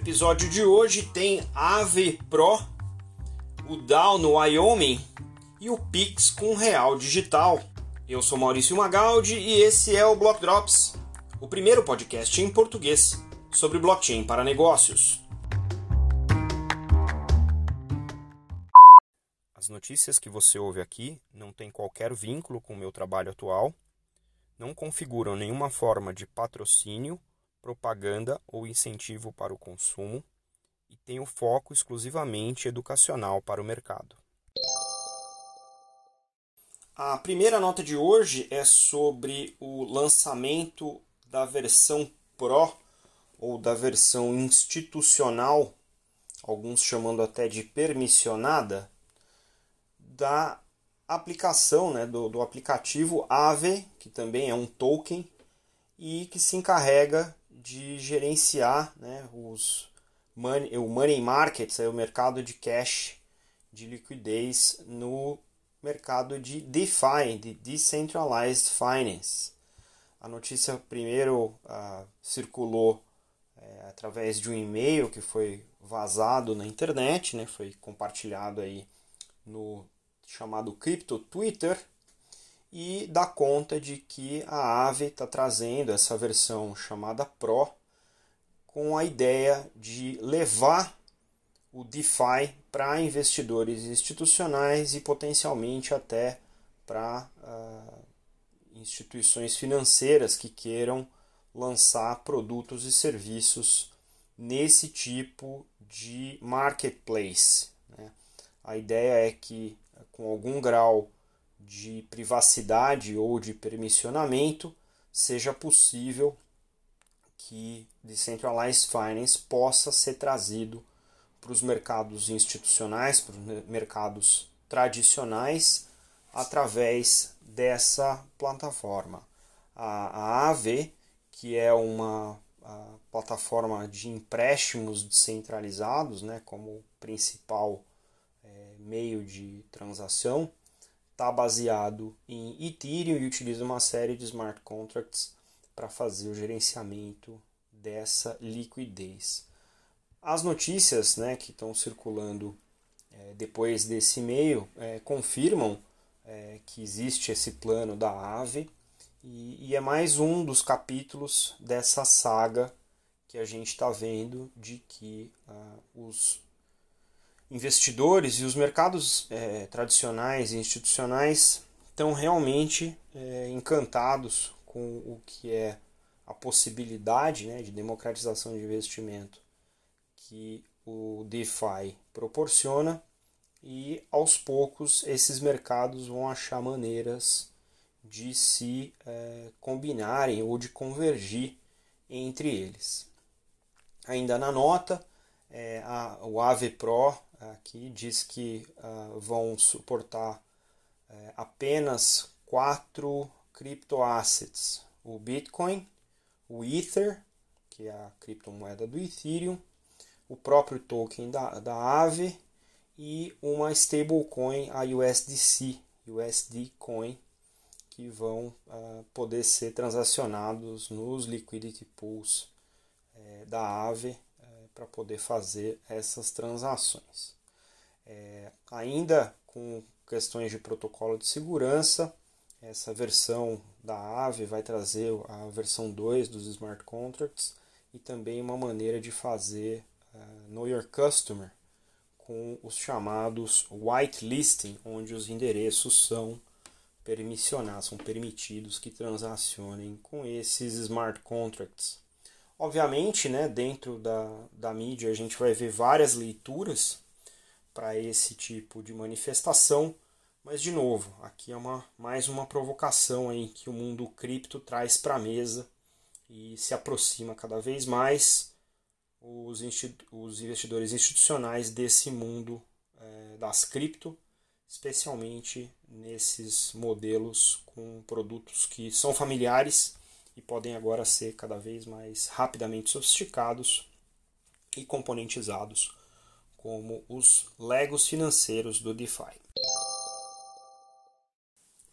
episódio de hoje tem Ave Pro, o Dow no Wyoming e o Pix com Real Digital. Eu sou Maurício Magaldi e esse é o Block Drops, o primeiro podcast em português sobre blockchain para negócios. As notícias que você ouve aqui não têm qualquer vínculo com o meu trabalho atual, não configuram nenhuma forma de patrocínio propaganda ou incentivo para o consumo e tem o foco exclusivamente educacional para o mercado. A primeira nota de hoje é sobre o lançamento da versão Pro ou da versão institucional, alguns chamando até de permissionada, da aplicação, né, do, do aplicativo Aave, que também é um token e que se encarrega de gerenciar né, os money, o money markets, o mercado de cash, de liquidez no mercado de DeFi, de Decentralized Finance. A notícia primeiro uh, circulou é, através de um e-mail que foi vazado na internet, né, foi compartilhado aí no chamado Crypto Twitter, e dá conta de que a Aave está trazendo essa versão chamada Pro com a ideia de levar o DeFi para investidores institucionais e potencialmente até para uh, instituições financeiras que queiram lançar produtos e serviços nesse tipo de marketplace. Né? A ideia é que, com algum grau de privacidade ou de permissionamento, seja possível que Decentralized Finance possa ser trazido para os mercados institucionais, para os mercados tradicionais, através dessa plataforma. A, AV, que é uma plataforma de empréstimos descentralizados, né, como principal é, meio de transação, está baseado em Ethereum e utiliza uma série de smart contracts para fazer o gerenciamento dessa liquidez. As notícias né, que estão circulando é, depois desse e-mail é, confirmam é, que existe esse plano da AVE e, e, é mais um dos capítulos dessa saga que a gente está vendo de que ah, os investidores e os mercados é, tradicionais e institucionais estão realmente é, encantados com o que é a possibilidade né, de democratização de investimento que o DeFi proporciona e aos poucos esses mercados vão achar maneiras de se é, combinarem ou de convergir entre eles. Ainda na nota, é, a, o AVE Pro aqui diz que uh, vão suportar uh, apenas quatro criptoassets: o Bitcoin, o Ether, que é a criptomoeda do Ethereum, o próprio token da, da Aave e uma stablecoin, a USDC, USD Coin, que vão uh, poder ser transacionados nos liquidity pools eh, da Aave para poder fazer essas transações. É, ainda com questões de protocolo de segurança, essa versão da AVE vai trazer a versão 2 dos smart contracts e também uma maneira de fazer uh, Know Your Customer com os chamados whitelisting, onde os endereços são permissionados, são permitidos que transacionem com esses smart contracts. Obviamente, né, dentro da, da mídia a gente vai ver várias leituras para esse tipo de manifestação, mas de novo, aqui é uma, mais uma provocação aí que o mundo cripto traz para a mesa e se aproxima cada vez mais os, os investidores institucionais desse mundo é, das cripto, especialmente nesses modelos com produtos que são familiares e podem agora ser cada vez mais rapidamente sofisticados e componentizados, como os legos financeiros do DeFi.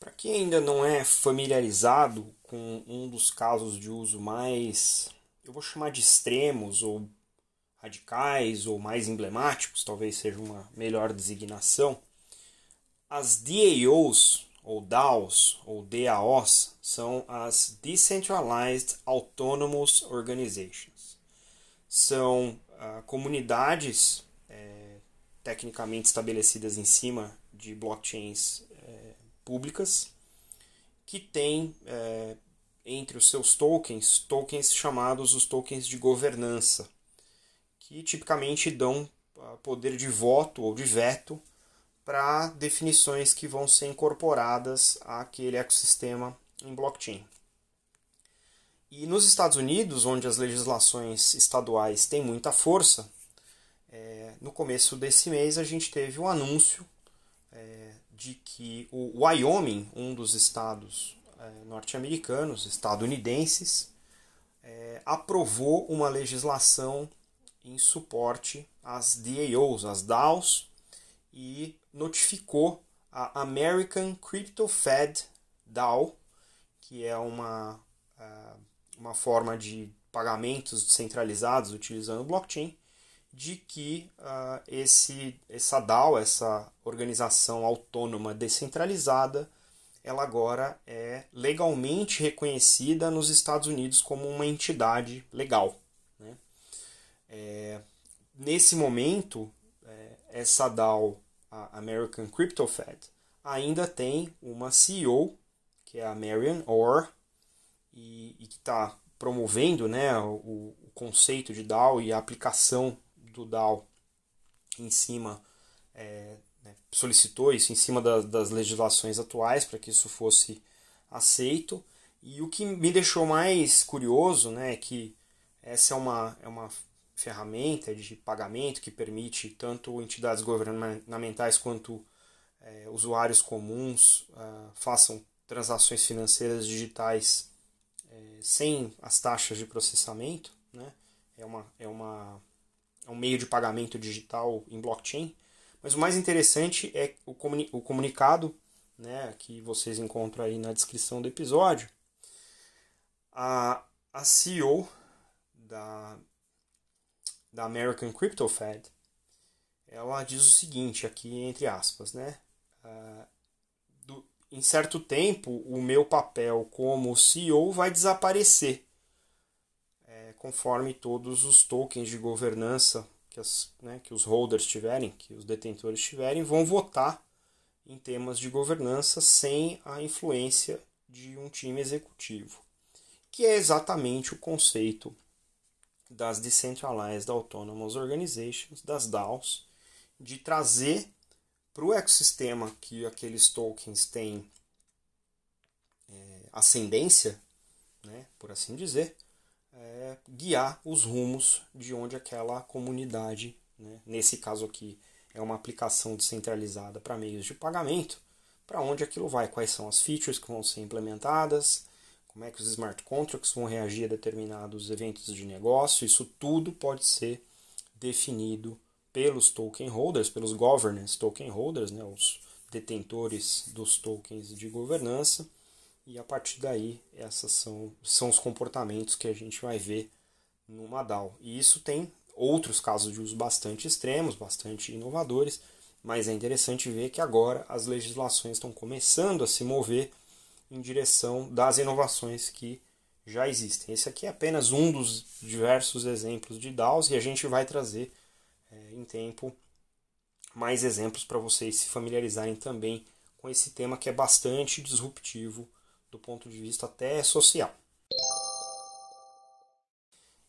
Para quem ainda não é familiarizado com um dos casos de uso mais, eu vou chamar de extremos ou radicais ou mais emblemáticos, talvez seja uma melhor designação, as DAOs, ou DAOs, ou DAOs, são as Decentralized Autonomous Organizations. São uh, comunidades é, tecnicamente estabelecidas em cima de blockchains é, públicas que têm é, entre os seus tokens tokens chamados os tokens de governança, que tipicamente dão uh, poder de voto ou de veto para definições que vão ser incorporadas àquele ecossistema em blockchain. E nos Estados Unidos, onde as legislações estaduais têm muita força, é, no começo desse mês a gente teve um anúncio é, de que o Wyoming, um dos estados é, norte-americanos, estadunidenses, é, aprovou uma legislação em suporte às DAOs, às DAOs, e notificou a American Crypto Fed DAO, que é uma, uh, uma forma de pagamentos descentralizados utilizando blockchain, de que uh, esse, essa DAO, essa organização autônoma descentralizada, ela agora é legalmente reconhecida nos Estados Unidos como uma entidade legal. Né? É, nesse momento, é, essa DAO, a American Crypto Fed, ainda tem uma CEO, que é a Marian Orr, e, e que está promovendo né, o, o, conceito de DAO e a aplicação do DAO em cima, é, né, solicitou isso em cima da, das legislações atuais para que isso fosse aceito. E o que me deixou mais curioso né, é que essa é uma, é uma ferramenta de pagamento que permite tanto entidades governamentais quanto é, usuários comuns uh, façam transações financeiras digitais é, sem as taxas de processamento. Né? É, uma, é, uma, é um meio de pagamento digital em blockchain. Mas o mais interessante é o, comuni o comunicado né, que vocês encontram aí na descrição do episódio. A, a CEO da, da American Crypto Fed, ela diz o seguinte aqui entre aspas, né? Do, em certo tempo, o meu papel como CEO vai desaparecer, é, conforme todos os tokens de governança que, as, né, que os holders tiverem, que os detentores tiverem, vão votar em temas de governança sem a influência de um time executivo, que é exatamente o conceito das Decentralized Autonomous Organizations, das DAOs, de trazer para o ecossistema que aqueles tokens têm é, ascendência, né, por assim dizer, é, guiar os rumos de onde aquela comunidade, né, nesse caso aqui é uma aplicação descentralizada para meios de pagamento, para onde aquilo vai, quais são as features que vão ser implementadas, como é que os smart contracts vão reagir a determinados eventos de negócio, isso tudo pode ser definido pelos token holders, pelos governance token holders, né, os detentores dos tokens de governança, e a partir daí esses são, são os comportamentos que a gente vai ver numa DAO. E isso tem outros casos de uso bastante extremos, bastante inovadores, mas é interessante ver que agora as legislações estão começando a se mover em direção das inovações que já existem. Esse aqui é apenas um dos diversos exemplos de DAOs e a gente vai trazer é, em tempo mais exemplos para vocês se familiarizarem também com esse tema que é bastante disruptivo do ponto de vista até social.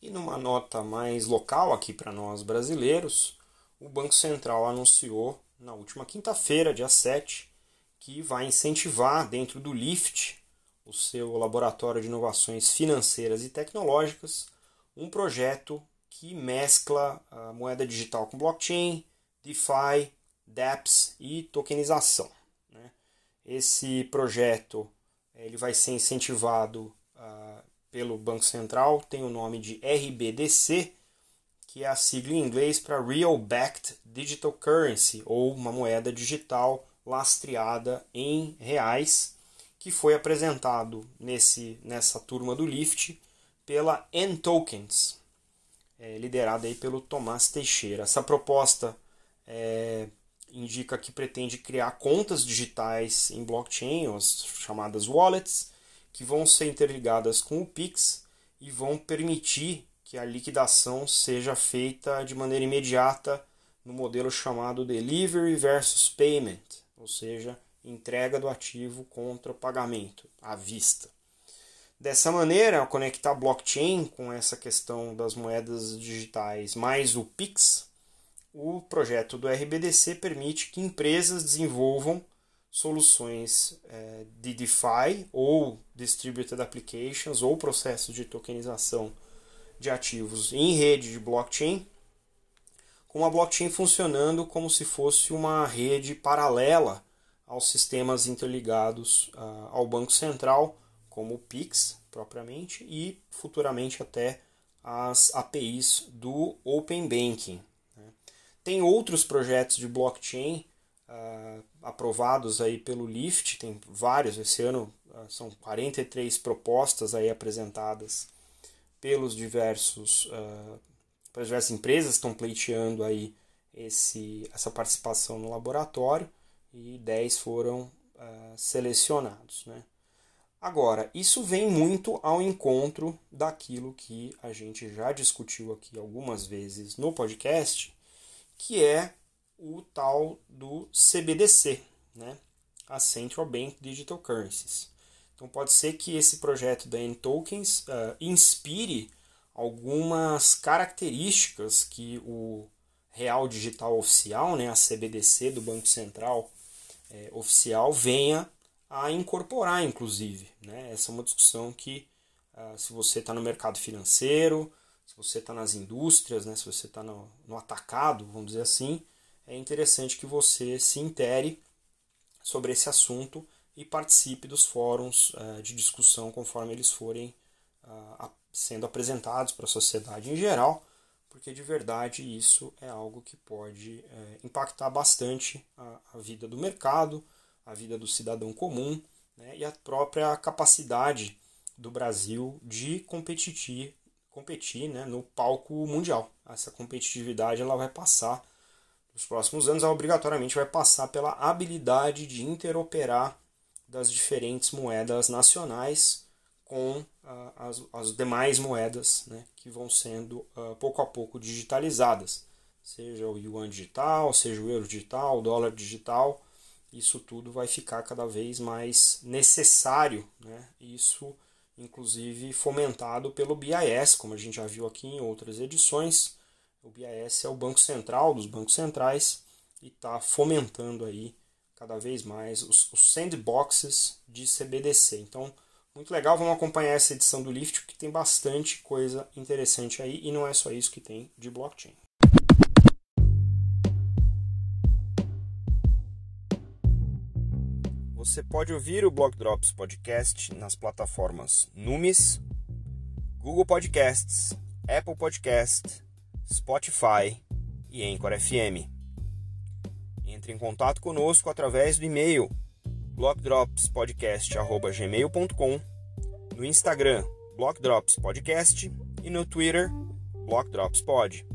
E numa nota mais local aqui para nós brasileiros, o Banco Central anunciou na última quinta-feira, dia 7, que vai incentivar dentro do LIFT, o seu laboratório de inovações financeiras e tecnológicas, um projeto que mescla a moeda digital com blockchain, DeFi, dApps e tokenização. Né? Esse projeto ele vai ser incentivado uh, pelo Banco Central, tem o nome de RBDC, que é a sigla em inglês para Real Backed Digital Currency, ou uma moeda digital lastreada em reais, que foi apresentado nesse, nessa turma do Lift pela N-Tokens. É, liderada aí pelo Tomás Teixeira. Essa proposta é, indica que pretende criar contas digitais em blockchain, as chamadas wallets, que vão ser interligadas com o Pix e vão permitir que a liquidação seja feita de maneira imediata no modelo chamado Delivery versus Payment, ou seja, entrega do ativo contra pagamento à vista. Dessa maneira, ao conectar blockchain com essa questão das moedas digitais mais o Pix, o projeto do RBDC permite que empresas desenvolvam soluções é, de DeFi ou Distributed Applications ou processos de tokenização de ativos em rede de blockchain, com a blockchain funcionando como se fosse uma rede paralela aos sistemas interligados uh, ao Banco Central, como o PIX propriamente, e futuramente até as APIs do Open Banking. Né? Tem outros projetos de blockchain uh, aprovados aí pelo LIFT, tem vários, esse ano uh, são 43 propostas aí apresentadas pelos diversos, pelas diversas empresas que estão pleiteando aí esse, essa participação no laboratório e 10 foram uh, selecionados. Né? Agora, isso vem muito ao encontro daquilo que a gente já discutiu aqui algumas vezes no podcast, que é o tal do CBDC, né? a Central Bank Digital Currencies. Então pode ser que esse projeto da N-Tokens uh, inspire algumas características que o Real Digital Oficial, né, a CBDC do Banco Central, é, oficial venha a incorporar, inclusive. Né? Essa é uma discussão que, uh, se você está no mercado financeiro, se você está nas indústrias, né? se você está no, no atacado, vamos dizer assim, é interessante que você se intere sobre esse assunto e participe dos fóruns uh, de discussão conforme eles forem uh, sendo apresentados para a sociedade em geral porque de verdade isso é algo que pode é, impactar bastante a, vida do mercado, a vida do cidadão comum né, e a própria capacidade do Brasil de competir, competir né, no palco mundial. Essa competitividade ela vai passar nos próximos anos, ela obrigatoriamente vai passar pela habilidade de interoperar das diferentes moedas nacionais com uh, as, as, demais moedas né, que vão sendo uh, pouco a pouco digitalizadas, seja o yuan digital, seja o euro digital, o dólar digital, isso tudo vai ficar cada vez mais necessário, né? isso inclusive fomentado pelo BIS, como a gente já viu aqui em outras edições. O BIS é o banco central dos bancos centrais e está fomentando aí cada vez mais os, os sandboxes de CBDC. Então, muito legal, vamos acompanhar essa edição do Lift, porque tem bastante coisa interessante aí e não é só isso que tem de blockchain. Você pode ouvir o Block Drops Podcast nas plataformas Numis, Google Podcasts, Apple Podcast, Spotify e Anchor FM. Entre em contato conosco através do e-mail blockdropspodcast.gmail.com, no Instagram, Blockdrops Podcast e no Twitter, Blockdropspod.